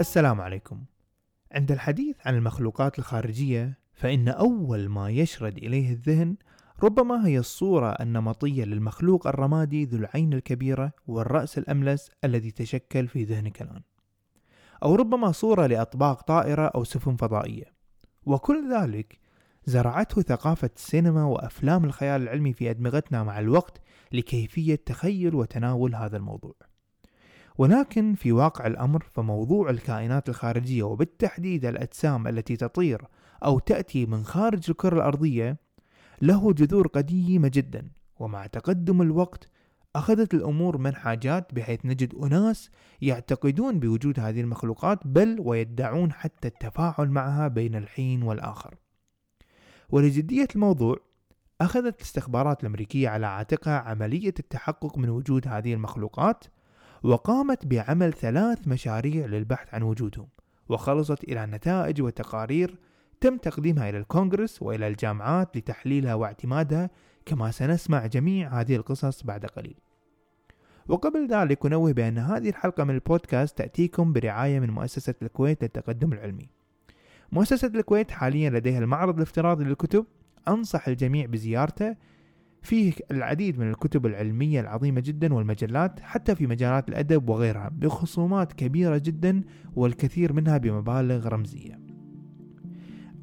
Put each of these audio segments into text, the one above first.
السلام عليكم. عند الحديث عن المخلوقات الخارجية، فإن أول ما يشرد إليه الذهن ربما هي الصورة النمطية للمخلوق الرمادي ذو العين الكبيرة والرأس الأملس الذي تشكل في ذهنك الآن. أو ربما صورة لأطباق طائرة أو سفن فضائية. وكل ذلك زرعته ثقافة السينما وأفلام الخيال العلمي في أدمغتنا مع الوقت لكيفية تخيل وتناول هذا الموضوع. ولكن في واقع الأمر فموضوع الكائنات الخارجية وبالتحديد الأجسام التي تطير أو تأتي من خارج الكرة الأرضية له جذور قديمة جدا ومع تقدم الوقت أخذت الأمور منحاجات بحيث نجد أناس يعتقدون بوجود هذه المخلوقات بل ويدعون حتى التفاعل معها بين الحين والآخر. ولجدية الموضوع أخذت الاستخبارات الأمريكية على عاتقها عملية التحقق من وجود هذه المخلوقات وقامت بعمل ثلاث مشاريع للبحث عن وجودهم وخلصت إلى نتائج وتقارير تم تقديمها إلى الكونغرس وإلى الجامعات لتحليلها واعتمادها كما سنسمع جميع هذه القصص بعد قليل. وقبل ذلك أنوه بأن هذه الحلقة من البودكاست تأتيكم برعاية من مؤسسة الكويت للتقدم العلمي. مؤسسة الكويت حاليا لديها المعرض الافتراضي للكتب. أنصح الجميع بزيارته فيه العديد من الكتب العلمية العظيمة جدا والمجلات حتى في مجالات الأدب وغيرها بخصومات كبيرة جدا والكثير منها بمبالغ رمزية.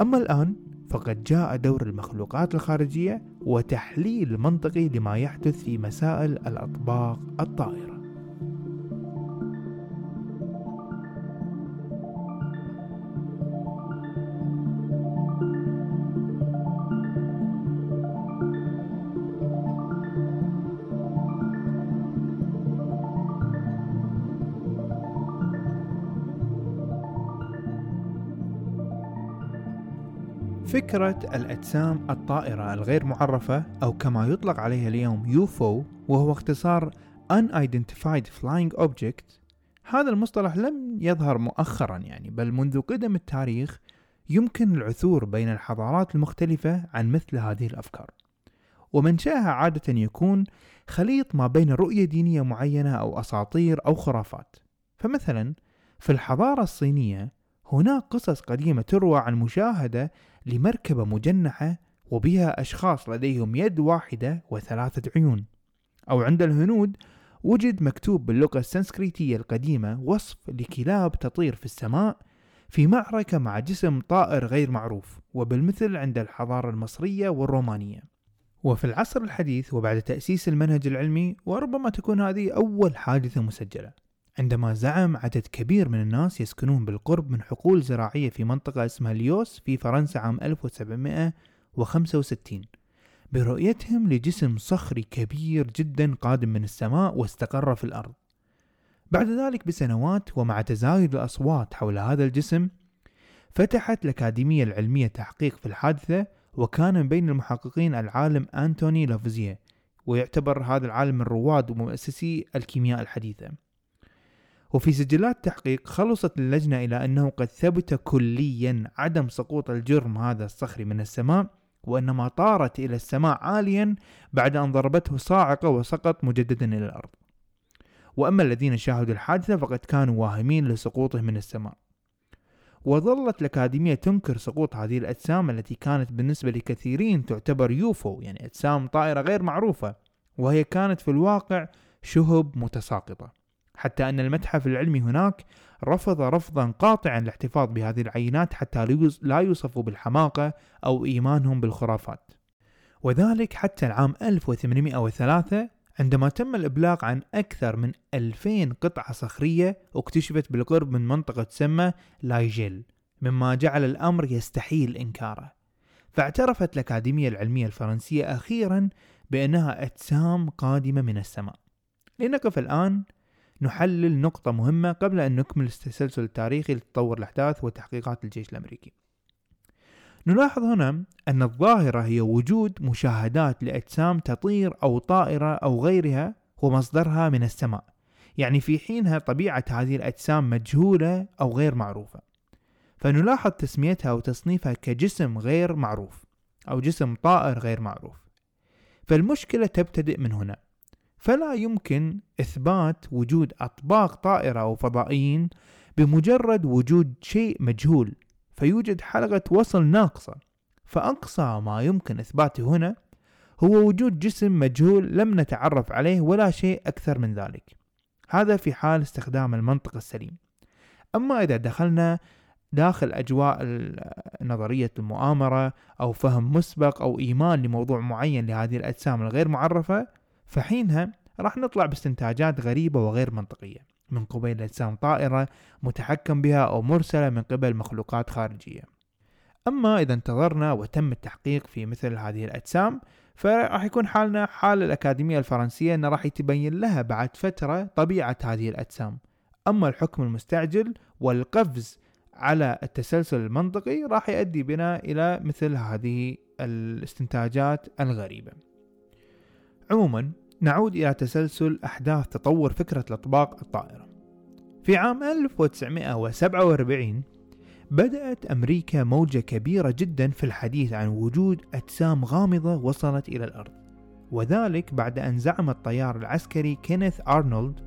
أما الآن فقد جاء دور المخلوقات الخارجية وتحليل منطقي لما يحدث في مسائل الأطباق الطائرة. فكرة الأجسام الطائرة الغير معرفة أو كما يطلق عليها اليوم يوفو وهو اختصار Unidentified Flying Object هذا المصطلح لم يظهر مؤخرا يعني بل منذ قدم التاريخ يمكن العثور بين الحضارات المختلفة عن مثل هذه الأفكار. ومنشأها عادة يكون خليط ما بين رؤية دينية معينة أو أساطير أو خرافات. فمثلا في الحضارة الصينية هناك قصص قديمة تروى عن مشاهدة لمركبة مجنحة وبها أشخاص لديهم يد واحدة وثلاثة عيون. أو عند الهنود وجد مكتوب باللغة السنسكريتية القديمة وصف لكلاب تطير في السماء في معركة مع جسم طائر غير معروف وبالمثل عند الحضارة المصرية والرومانية. وفي العصر الحديث وبعد تأسيس المنهج العلمي وربما تكون هذه أول حادثة مسجلة. عندما زعم عدد كبير من الناس يسكنون بالقرب من حقول زراعية في منطقة اسمها ليوس في فرنسا عام 1765 برؤيتهم لجسم صخري كبير جدا قادم من السماء واستقر في الأرض. بعد ذلك بسنوات ومع تزايد الأصوات حول هذا الجسم فتحت الأكاديمية العلمية تحقيق في الحادثة وكان من بين المحققين العالم أنتوني لافوزيه ويعتبر هذا العالم من رواد ومؤسسي الكيمياء الحديثة. وفي سجلات تحقيق خلصت اللجنة إلى أنه قد ثبت كليا عدم سقوط الجرم هذا الصخري من السماء وأنما طارت إلى السماء عاليا بعد أن ضربته صاعقة وسقط مجددا إلى الأرض. وأما الذين شاهدوا الحادثة فقد كانوا واهمين لسقوطه من السماء. وظلت الأكاديمية تنكر سقوط هذه الأجسام التي كانت بالنسبة لكثيرين تعتبر يوفو يعني أجسام طائرة غير معروفة وهي كانت في الواقع شهب متساقطة. حتى أن المتحف العلمي هناك رفض رفضا قاطعا الاحتفاظ بهذه العينات حتى لا يوصفوا بالحماقة أو إيمانهم بالخرافات. وذلك حتى العام 1803 عندما تم الإبلاغ عن أكثر من 2000 قطعة صخرية اكتشفت بالقرب من منطقة تسمى لايجيل مما جعل الأمر يستحيل إنكاره. فاعترفت الأكاديمية العلمية الفرنسية أخيرا بأنها أجسام قادمة من السماء. لنقف الآن نحلل نقطة مهمة قبل أن نكمل التسلسل التاريخي لتطور الأحداث وتحقيقات الجيش الأمريكي. نلاحظ هنا أن الظاهرة هي وجود مشاهدات لأجسام تطير أو طائرة أو غيرها ومصدرها من السماء يعني في حينها طبيعة هذه الأجسام مجهولة أو غير معروفة. فنلاحظ تسميتها وتصنيفها كجسم غير معروف أو جسم طائر غير معروف. فالمشكلة تبتدئ من هنا. فلا يمكن إثبات وجود أطباق طائرة أو فضائيين بمجرد وجود شيء مجهول فيوجد حلقة وصل ناقصة. فأقصى ما يمكن إثباته هنا هو وجود جسم مجهول لم نتعرف عليه ولا شيء أكثر من ذلك. هذا في حال استخدام المنطق السليم. أما إذا دخلنا داخل أجواء نظرية المؤامرة أو فهم مسبق أو إيمان لموضوع معين لهذه الأجسام الغير معرفة فحينها راح نطلع باستنتاجات غريبة وغير منطقية من قبيل أجسام طائرة متحكم بها أو مرسلة من قبل مخلوقات خارجية. أما إذا انتظرنا وتم التحقيق في مثل هذه الأجسام فراح يكون حالنا حال الأكاديمية الفرنسية أن راح يتبين لها بعد فترة طبيعة هذه الأجسام. أما الحكم المستعجل والقفز على التسلسل المنطقي راح يؤدي بنا إلى مثل هذه الاستنتاجات الغريبة. عموما نعود إلى تسلسل أحداث تطور فكرة الأطباق الطائرة. في عام 1947 بدأت أمريكا موجة كبيرة جدا في الحديث عن وجود أجسام غامضة وصلت إلى الأرض وذلك بعد أن زعم الطيار العسكري كينيث أرنولد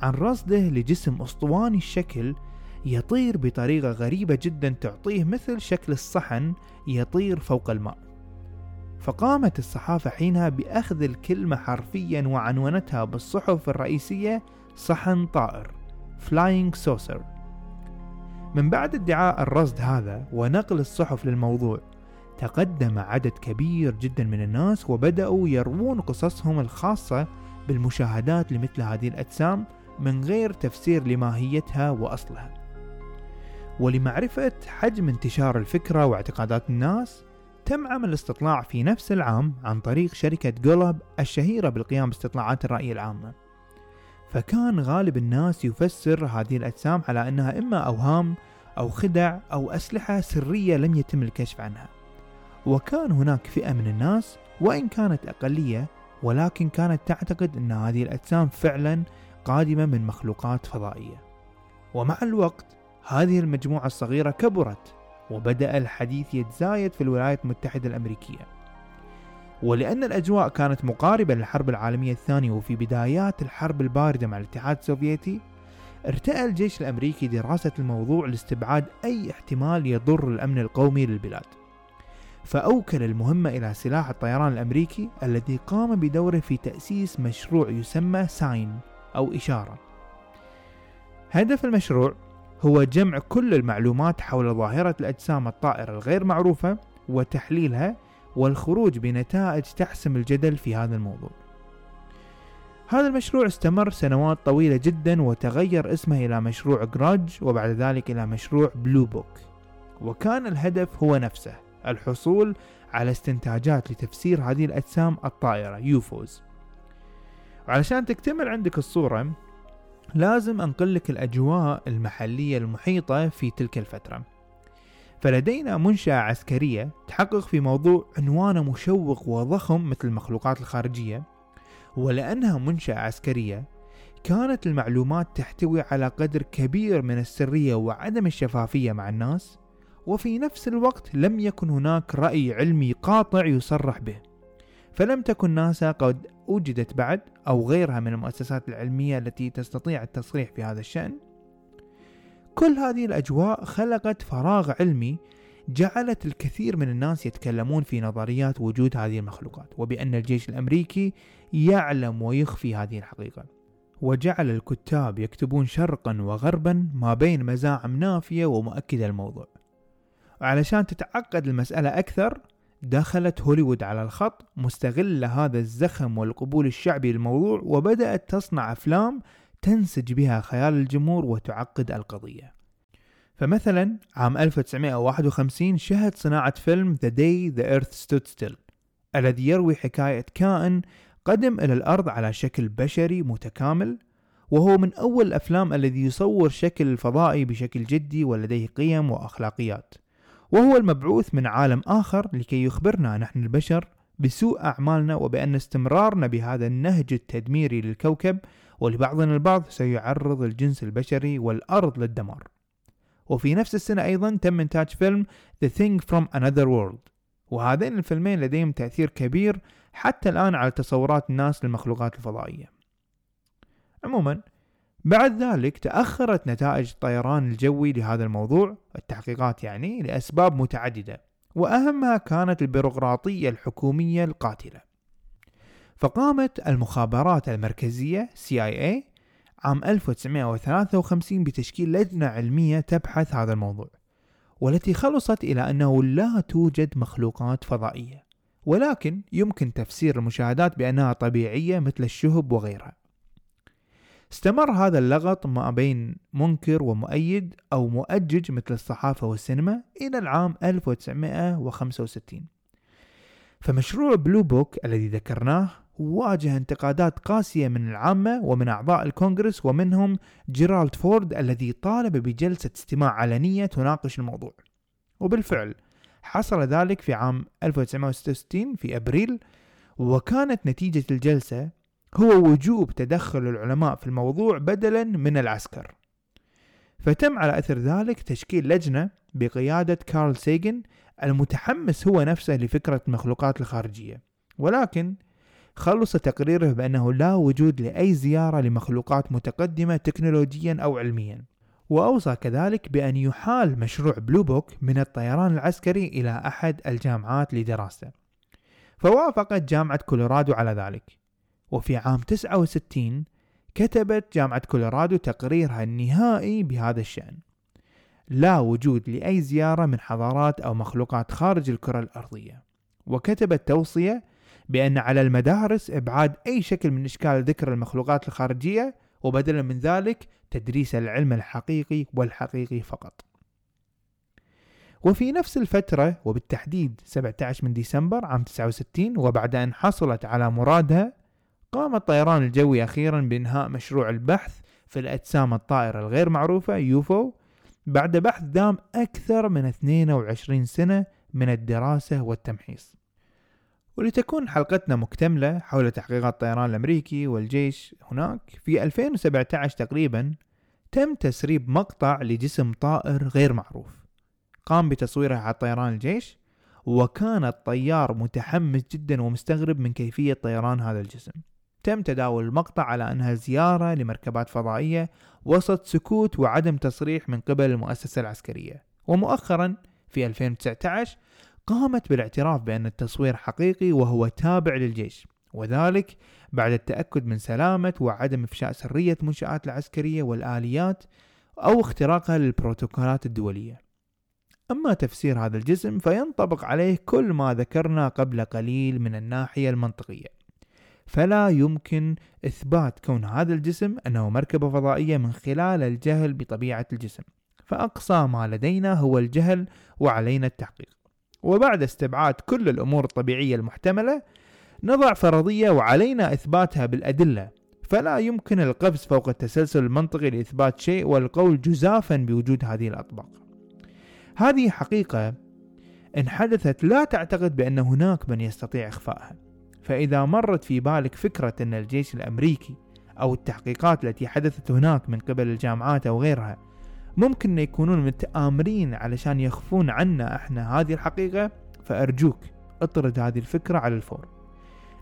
عن رصده لجسم أسطواني الشكل يطير بطريقة غريبة جدا تعطيه مثل شكل الصحن يطير فوق الماء. فقامت الصحافة حينها بأخذ الكلمة حرفيا وعنونتها بالصحف الرئيسية صحن طائر Flying Saucer. من بعد ادعاء الرصد هذا ونقل الصحف للموضوع تقدم عدد كبير جدا من الناس وبدأوا يروون قصصهم الخاصة بالمشاهدات لمثل هذه الأجسام من غير تفسير لماهيتها وأصلها. ولمعرفة حجم انتشار الفكرة واعتقادات الناس تم عمل استطلاع في نفس العام عن طريق شركة جولاب الشهيرة بالقيام باستطلاعات الرأي العامة فكان غالب الناس يفسر هذه الأجسام على أنها إما أوهام أو خدع أو أسلحة سرية لم يتم الكشف عنها. وكان هناك فئة من الناس وإن كانت أقلية ولكن كانت تعتقد أن هذه الأجسام فعلا قادمة من مخلوقات فضائية. ومع الوقت هذه المجموعة الصغيرة كبرت وبدأ الحديث يتزايد في الولايات المتحدة الأمريكية. ولأن الأجواء كانت مقاربة للحرب العالمية الثانية وفي بدايات الحرب الباردة مع الاتحاد السوفيتي ارتأى الجيش الأمريكي دراسة الموضوع لاستبعاد أي احتمال يضر الأمن القومي للبلاد. فأوكل المهمة إلى سلاح الطيران الأمريكي الذي قام بدوره في تأسيس مشروع يسمى ساين أو إشارة. هدف المشروع هو جمع كل المعلومات حول ظاهرة الأجسام الطائرة الغير معروفة وتحليلها والخروج بنتائج تحسم الجدل في هذا الموضوع. هذا المشروع استمر سنوات طويلة جدا وتغير اسمه إلى مشروع جراج وبعد ذلك إلى مشروع بلو بوك وكان الهدف هو نفسه الحصول على استنتاجات لتفسير هذه الأجسام الطائرة يوفوز وعلشان تكتمل عندك الصورة لازم أنقل لك الأجواء المحلية المحيطة في تلك الفترة. فلدينا منشأة عسكرية تحقق في موضوع عنوانه مشوق وضخم مثل المخلوقات الخارجية ولأنها منشأة عسكرية كانت المعلومات تحتوي على قدر كبير من السرية وعدم الشفافية مع الناس وفي نفس الوقت لم يكن هناك رأي علمي قاطع يصرح به. فلم تكن ناسا قد وجدت بعد أو غيرها من المؤسسات العلمية التي تستطيع التصريح في هذا الشأن. كل هذه الأجواء خلقت فراغ علمي جعلت الكثير من الناس يتكلمون في نظريات وجود هذه المخلوقات وبأن الجيش الأمريكي يعلم ويخفي هذه الحقيقة. وجعل الكتاب يكتبون شرقا وغربا ما بين مزاعم نافية ومؤكدة الموضوع. وعلشان تتعقد المسألة أكثر دخلت هوليوود على الخط مستغلة هذا الزخم والقبول الشعبي للموضوع وبدأت تصنع أفلام تنسج بها خيال الجمهور وتعقد القضية. فمثلا عام 1951 شهد صناعة فيلم The Day the Earth Stood Still الذي يروي حكاية كائن قدم إلى الأرض على شكل بشري متكامل وهو من أول الأفلام الذي يصور شكل الفضائي بشكل جدي ولديه قيم وأخلاقيات. وهو المبعوث من عالم آخر لكي يخبرنا نحن البشر بسوء أعمالنا وبأن استمرارنا بهذا النهج التدميري للكوكب ولبعضنا البعض سيعرض الجنس البشري والأرض للدمار. وفي نفس السنة أيضا تم إنتاج فيلم The Thing from Another World. وهذين الفيلمين لديهم تأثير كبير حتى الآن على تصورات الناس للمخلوقات الفضائية. عموما بعد ذلك تأخرت نتائج الطيران الجوي لهذا الموضوع التحقيقات يعني لأسباب متعددة وأهمها كانت البيروقراطية الحكومية القاتلة. فقامت المخابرات المركزية CIA عام 1953 بتشكيل لجنة علمية تبحث هذا الموضوع والتي خلصت إلى أنه لا توجد مخلوقات فضائية ولكن يمكن تفسير المشاهدات بأنها طبيعية مثل الشهب وغيرها. استمر هذا اللغط ما بين منكر ومؤيد أو مؤجج مثل الصحافة والسينما إلى العام 1965 فمشروع بلو بوك الذي ذكرناه واجه انتقادات قاسية من العامة ومن أعضاء الكونغرس ومنهم جيرالد فورد الذي طالب بجلسة استماع علنية تناقش الموضوع. وبالفعل حصل ذلك في عام 1966 في أبريل وكانت نتيجة الجلسة هو وجوب تدخل العلماء في الموضوع بدلا من العسكر. فتم على أثر ذلك تشكيل لجنة بقيادة كارل سيجن المتحمس هو نفسه لفكرة المخلوقات الخارجية. ولكن خلص تقريره بأنه لا وجود لأي زيارة لمخلوقات متقدمة تكنولوجيا أو علميا. وأوصى كذلك بأن يحال مشروع Blue Book من الطيران العسكري إلى أحد الجامعات لدراسته فوافقت جامعة كولورادو على ذلك. وفي عام 69 كتبت جامعة كولورادو تقريرها النهائي بهذا الشأن. لا وجود لأي زيارة من حضارات أو مخلوقات خارج الكرة الأرضية. وكتبت توصية بأن على المدارس إبعاد أي شكل من إشكال ذكر المخلوقات الخارجية وبدلا من ذلك تدريس العلم الحقيقي والحقيقي فقط. وفي نفس الفترة وبالتحديد 17 من ديسمبر عام 69 وبعد أن حصلت على مرادها قام الطيران الجوي أخيرا بإنهاء مشروع البحث في الأجسام الطائرة الغير معروفة يوفو. بعد بحث دام أكثر من 22 سنة من الدراسة والتمحيص. ولتكون حلقتنا مكتملة حول تحقيقات الطيران الأمريكي والجيش هناك في 2017 تقريبا تم تسريب مقطع لجسم طائر غير معروف. قام بتصويره على طيران الجيش وكان الطيار متحمس جدا ومستغرب من كيفية طيران هذا الجسم. تم تداول المقطع على أنها زيارة لمركبات فضائية وسط سكوت وعدم تصريح من قبل المؤسسة العسكرية. ومؤخرا في 2019 قامت بالاعتراف بأن التصوير حقيقي وهو تابع للجيش وذلك بعد التأكد من سلامة وعدم إفشاء سرية المنشآت العسكرية والآليات أو اختراقها للبروتوكولات الدولية. أما تفسير هذا الجسم فينطبق عليه كل ما ذكرنا قبل قليل من الناحية المنطقية. فلا يمكن إثبات كون هذا الجسم أنه مركبة فضائية من خلال الجهل بطبيعة الجسم. فأقصى ما لدينا هو الجهل وعلينا التحقيق. وبعد استبعاد كل الأمور الطبيعية المحتملة نضع فرضية وعلينا إثباتها بالأدلة. فلا يمكن القفز فوق التسلسل المنطقي لإثبات شيء والقول جزافا بوجود هذه الأطباق. هذه حقيقة إن حدثت لا تعتقد بأن هناك من يستطيع إخفائها. فإذا مرت في بالك فكرة أن الجيش الأمريكي أو التحقيقات التي حدثت هناك من قبل الجامعات أو غيرها ممكن يكونون متآمرين علشان يخفون عنا إحنا هذه الحقيقة فأرجوك اطرد هذه الفكرة على الفور.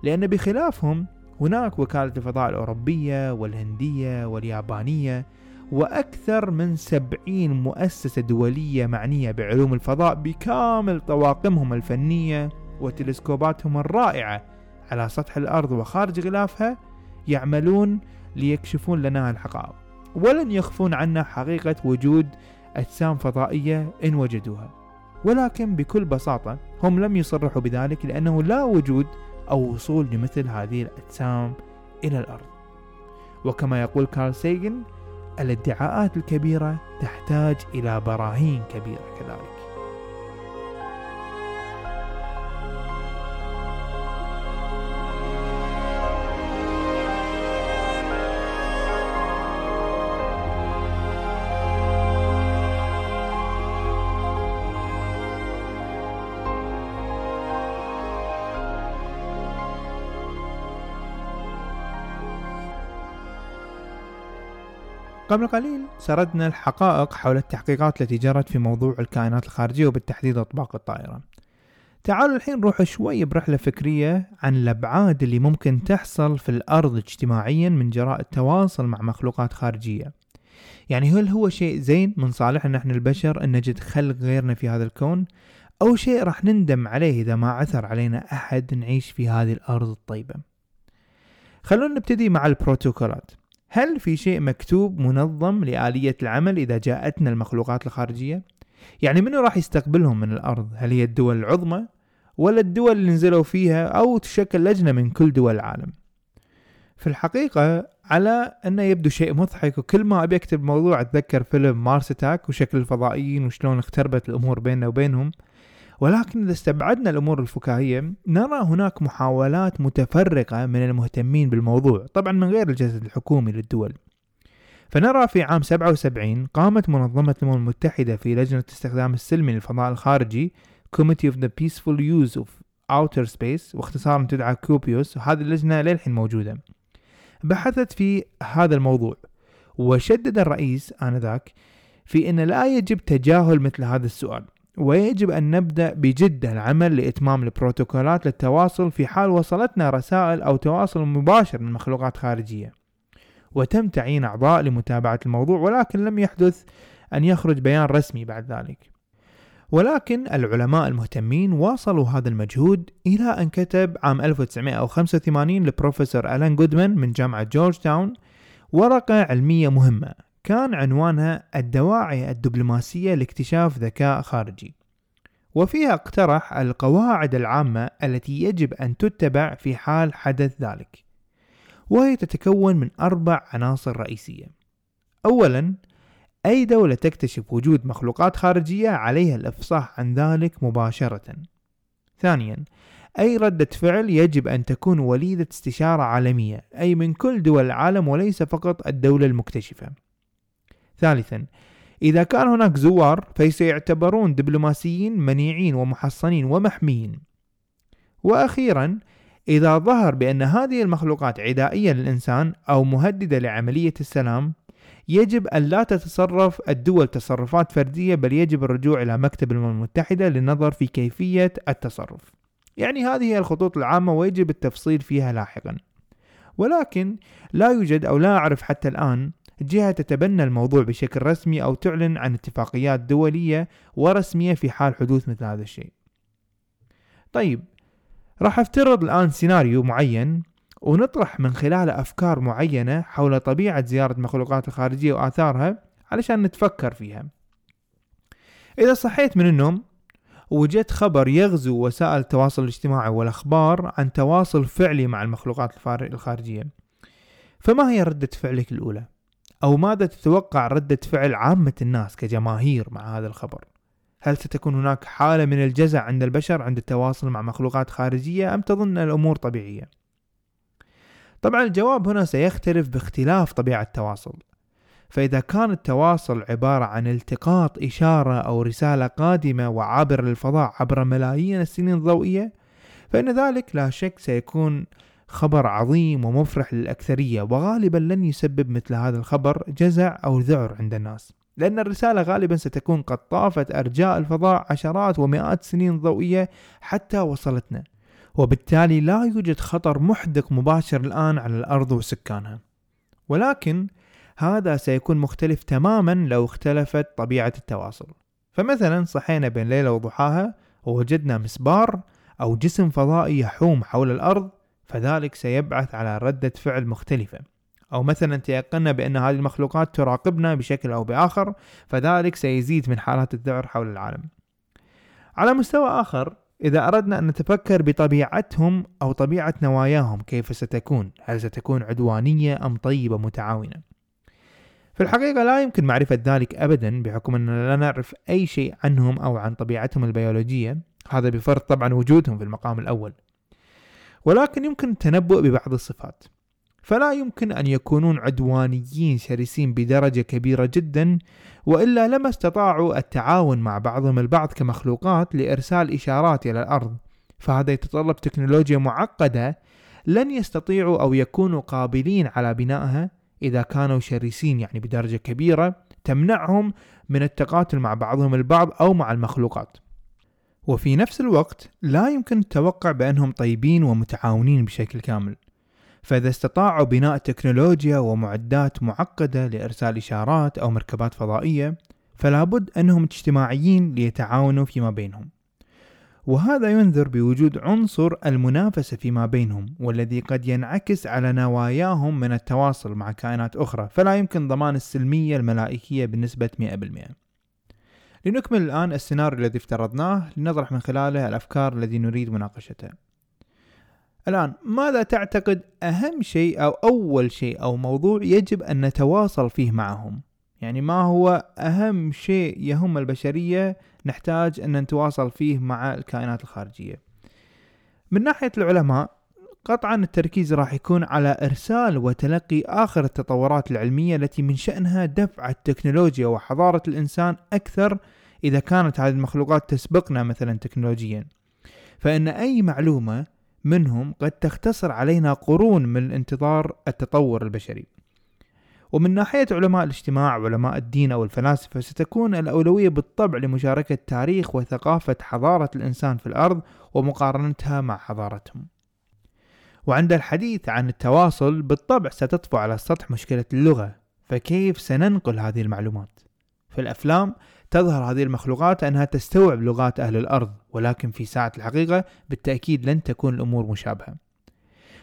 لأن بخلافهم هناك وكالة الفضاء الأوروبية والهندية واليابانية وأكثر من سبعين مؤسسة دولية معنية بعلوم الفضاء بكامل طواقمهم الفنية وتلسكوباتهم الرائعة على سطح الأرض وخارج غلافها يعملون ليكشفون لنا الحقائق. ولن يخفون عنا حقيقة وجود أجسام فضائية إن وجدوها. ولكن بكل بساطة هم لم يصرحوا بذلك لأنه لا وجود أو وصول لمثل هذه الأجسام إلى الأرض. وكما يقول كارل سيجن الادعاءات الكبيرة تحتاج إلى براهين كبيرة كذلك. قبل قليل سردنا الحقائق حول التحقيقات التي جرت في موضوع الكائنات الخارجية وبالتحديد أطباق الطائرة. تعالوا الحين نروح شوي برحلة فكرية عن الأبعاد اللي ممكن تحصل في الأرض اجتماعيا من جراء التواصل مع مخلوقات خارجية. يعني هل هو شيء زين من صالحنا نحن البشر أن نجد خلق غيرنا في هذا الكون؟ أو شيء راح نندم عليه إذا ما عثر علينا أحد نعيش في هذه الأرض الطيبة؟ خلونا نبتدي مع البروتوكولات. هل في شيء مكتوب منظم لآلية العمل إذا جاءتنا المخلوقات الخارجية؟ يعني منو راح يستقبلهم من الأرض؟ هل هي الدول العظمى؟ ولا الدول اللي نزلوا فيها أو تشكل لجنة من كل دول العالم؟ في الحقيقة على أنه يبدو شيء مضحك وكل ما أبي أكتب موضوع أتذكر فيلم مارس أتاك وشكل الفضائيين وشلون اختربت الأمور بيننا وبينهم ولكن إذا استبعدنا الأمور الفكاهية نرى هناك محاولات متفرقة من المهتمين بالموضوع طبعا من غير الجسد الحكومي للدول. فنرى في عام 77 قامت منظمة الأمم المتحدة في لجنة استخدام السلمي للفضاء الخارجي Committee of the Peaceful Use of Outer Space واختصارا تدعى كوبيوس وهذه اللجنة للحين موجودة. بحثت في هذا الموضوع وشدد الرئيس آنذاك في أن لا يجب تجاهل مثل هذا السؤال. ويجب أن نبدأ بجدة العمل لإتمام البروتوكولات للتواصل في حال وصلتنا رسائل أو تواصل مباشر من مخلوقات خارجية. وتم تعيين أعضاء لمتابعة الموضوع ولكن لم يحدث أن يخرج بيان رسمي بعد ذلك. ولكن العلماء المهتمين واصلوا هذا المجهود إلى أن كتب عام 1985 لبروفيسور ألان جودمان من جامعة جورج تاون ورقة علمية مهمة. كان عنوانها الدواعي الدبلوماسية لاكتشاف ذكاء خارجي. وفيها اقترح القواعد العامة التي يجب أن تتبع في حال حدث ذلك وهي تتكون من أربع عناصر رئيسية. أولا أي دولة تكتشف وجود مخلوقات خارجية عليها الإفصاح عن ذلك مباشرة. ثانيا أي ردة فعل يجب أن تكون وليدة استشارة عالمية أي من كل دول العالم وليس فقط الدولة المكتشفة. ثالثا إذا كان هناك زوار فسيعتبرون دبلوماسيين منيعين ومحصنين ومحميين. وأخيرا إذا ظهر بأن هذه المخلوقات عدائية للإنسان أو مهددة لعملية السلام يجب أن لا تتصرف الدول تصرفات فردية بل يجب الرجوع إلى مكتب الأمم المتحدة للنظر في كيفية التصرف. يعني هذه هي الخطوط العامة ويجب التفصيل فيها لاحقا. ولكن لا يوجد أو لا أعرف حتى الآن جهة تتبنى الموضوع بشكل رسمي أو تعلن عن اتفاقيات دولية ورسمية في حال حدوث مثل هذا الشيء طيب راح أفترض الآن سيناريو معين ونطرح من خلاله أفكار معينة حول طبيعة زيارة المخلوقات الخارجية وآثارها علشان نتفكر فيها إذا صحيت من النوم وجدت خبر يغزو وسائل التواصل الاجتماعي والأخبار عن تواصل فعلي مع المخلوقات الخارجية فما هي ردة فعلك الأولى؟ أو ماذا تتوقع ردة فعل عامة الناس كجماهير مع هذا الخبر؟ هل ستكون هناك حالة من الجزع عند البشر عند التواصل مع مخلوقات خارجية أم تظن الأمور طبيعية؟ طبعا الجواب هنا سيختلف باختلاف طبيعة التواصل فإذا كان التواصل عبارة عن التقاط إشارة أو رسالة قادمة وعابرة للفضاء عبر ملايين السنين الضوئية فإن ذلك لا شك سيكون خبر عظيم ومفرح للأكثرية وغالبا لن يسبب مثل هذا الخبر جزع أو ذعر عند الناس لأن الرسالة غالبا ستكون قد طافت أرجاء الفضاء عشرات ومئات سنين ضوئية حتى وصلتنا وبالتالي لا يوجد خطر محدق مباشر الآن على الأرض وسكانها. ولكن هذا سيكون مختلف تماما لو اختلفت طبيعة التواصل. فمثلا صحينا بين ليلة وضحاها ووجدنا مسبار أو جسم فضائي يحوم حول الأرض فذلك سيبعث على ردة فعل مختلفة. أو مثلا تيقنا بأن هذه المخلوقات تراقبنا بشكل أو بآخر فذلك سيزيد من حالات الذعر حول العالم. على مستوى آخر إذا أردنا أن نتفكر بطبيعتهم أو طبيعة نواياهم كيف ستكون؟ هل ستكون عدوانية أم طيبة متعاونة؟ في الحقيقة لا يمكن معرفة ذلك أبدا بحكم أننا لا نعرف أي شيء عنهم أو عن طبيعتهم البيولوجية. هذا بفرض طبعا وجودهم في المقام الأول. ولكن يمكن التنبؤ ببعض الصفات. فلا يمكن أن يكونون عدوانيين شرسين بدرجة كبيرة جدا وإلا لما استطاعوا التعاون مع بعضهم البعض كمخلوقات لإرسال إشارات إلى الأرض. فهذا يتطلب تكنولوجيا معقدة لن يستطيعوا أو يكونوا قابلين على بنائها إذا كانوا شرسين يعني بدرجة كبيرة تمنعهم من التقاتل مع بعضهم البعض أو مع المخلوقات. وفي نفس الوقت لا يمكن التوقع بأنهم طيبين ومتعاونين بشكل كامل. فإذا استطاعوا بناء تكنولوجيا ومعدات معقدة لإرسال إشارات أو مركبات فضائية فلا بد أنهم اجتماعيين ليتعاونوا فيما بينهم. وهذا ينذر بوجود عنصر المنافسة فيما بينهم والذي قد ينعكس على نواياهم من التواصل مع كائنات أخرى فلا يمكن ضمان السلمية الملائكية بنسبة 100% لنكمل الآن السيناريو الذي افترضناه لنطرح من خلاله الأفكار التي نريد مناقشتها الآن ماذا تعتقد أهم شيء أو أول شيء أو موضوع يجب أن نتواصل فيه معهم؟ يعني ما هو أهم شيء يهم البشرية نحتاج أن نتواصل فيه مع الكائنات الخارجية؟ من ناحية العلماء قطعا التركيز راح يكون على إرسال وتلقي آخر التطورات العلمية التي من شأنها دفع التكنولوجيا وحضارة الإنسان أكثر إذا كانت هذه المخلوقات تسبقنا مثلا تكنولوجيا. فإن أي معلومة منهم قد تختصر علينا قرون من انتظار التطور البشري. ومن ناحية علماء الاجتماع وعلماء الدين أو الفلاسفة ستكون الأولوية بالطبع لمشاركة تاريخ وثقافة حضارة الإنسان في الأرض ومقارنتها مع حضارتهم. وعند الحديث عن التواصل بالطبع ستطفو على السطح مشكلة اللغة. فكيف سننقل هذه المعلومات؟ في الأفلام تظهر هذه المخلوقات أنها تستوعب لغات أهل الأرض ولكن في ساعة الحقيقة بالتأكيد لن تكون الأمور مشابهة.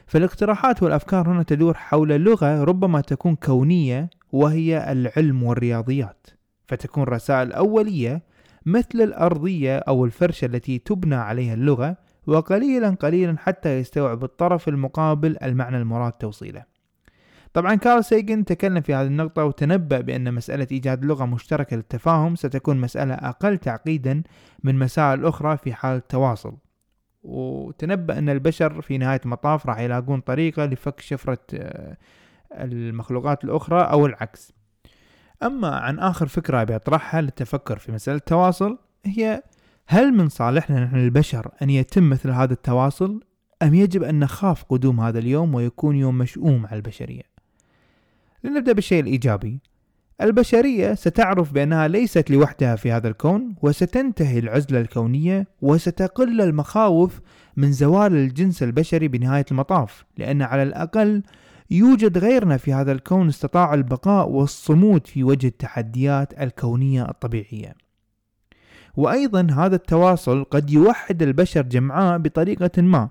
فالاقتراحات والأفكار هنا تدور حول لغة ربما تكون كونية وهي العلم والرياضيات. فتكون رسائل أولية مثل الأرضية أو الفرشة التي تبنى عليها اللغة وقليلا قليلا حتى يستوعب الطرف المقابل المعنى المراد توصيله. طبعا كارل سيجن تكلم في هذه النقطة وتنبأ بأن مسألة إيجاد لغة مشتركة للتفاهم ستكون مسألة أقل تعقيدا من مسائل أخرى في حال التواصل. وتنبأ أن البشر في نهاية المطاف راح يلاقون طريقة لفك شفرة آه، المخلوقات الأخرى أو العكس. أما عن آخر فكرة بأطرحها للتفكر في مسألة التواصل هي هل من صالحنا نحن البشر أن يتم مثل هذا التواصل أم يجب أن نخاف قدوم هذا اليوم ويكون يوم مشؤوم على البشرية؟ لنبدأ بالشيء الإيجابي. البشرية ستعرف بأنها ليست لوحدها في هذا الكون وستنتهي العزلة الكونية وستقل المخاوف من زوال الجنس البشري بنهاية المطاف. لأن على الأقل يوجد غيرنا في هذا الكون استطاع البقاء والصمود في وجه التحديات الكونية الطبيعية. وأيضا هذا التواصل قد يوحد البشر جمعاء بطريقة ما.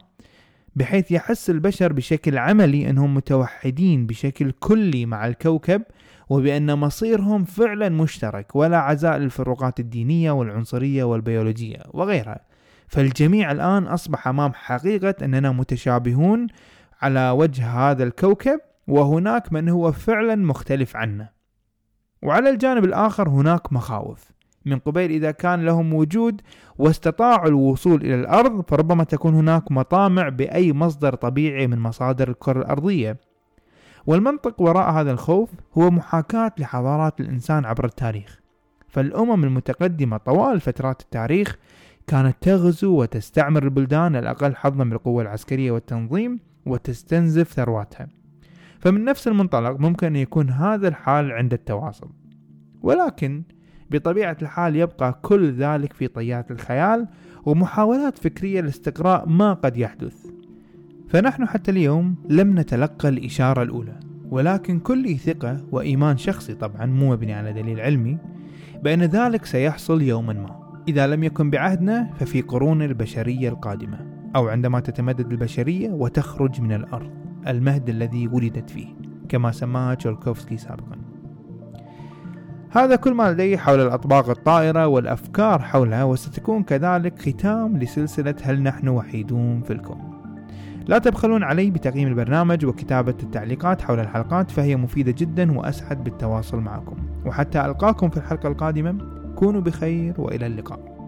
بحيث يحس البشر بشكل عملي أنهم متوحدين بشكل كلي مع الكوكب وبأن مصيرهم فعلا مشترك ولا عزاء للفروقات الدينية والعنصرية والبيولوجية وغيرها. فالجميع الآن أصبح أمام حقيقة أننا متشابهون على وجه هذا الكوكب وهناك من هو فعلا مختلف عنا. وعلى الجانب الآخر هناك مخاوف. من قبيل إذا كان لهم وجود واستطاعوا الوصول إلى الأرض فربما تكون هناك مطامع بأي مصدر طبيعي من مصادر الكرة الأرضية. والمنطق وراء هذا الخوف هو محاكاة لحضارات الإنسان عبر التاريخ. فالأمم المتقدمة طوال فترات التاريخ كانت تغزو وتستعمر البلدان الأقل حظا بالقوة العسكرية والتنظيم وتستنزف ثرواتها. فمن نفس المنطلق ممكن أن يكون هذا الحال عند التواصل. ولكن بطبيعة الحال يبقى كل ذلك في طيات الخيال ومحاولات فكرية لاستقراء ما قد يحدث. فنحن حتى اليوم لم نتلقى الإشارة الأولى ولكن كل ثقة وإيمان شخصي طبعا مو مبني على دليل علمي بأن ذلك سيحصل يوما ما. إذا لم يكن بعهدنا ففي قرون البشرية القادمة أو عندما تتمدد البشرية وتخرج من الأرض المهد الذي ولدت فيه كما سماها تشولكوفسكي سابقا. هذا كل ما لدي حول الأطباق الطائرة والأفكار حولها وستكون كذلك ختام لسلسلة هل نحن وحيدون في الكون. لا تبخلون علي بتقييم البرنامج وكتابة التعليقات حول الحلقات فهي مفيدة جدا وأسعد بالتواصل معكم. وحتى ألقاكم في الحلقة القادمة كونوا بخير وإلى اللقاء.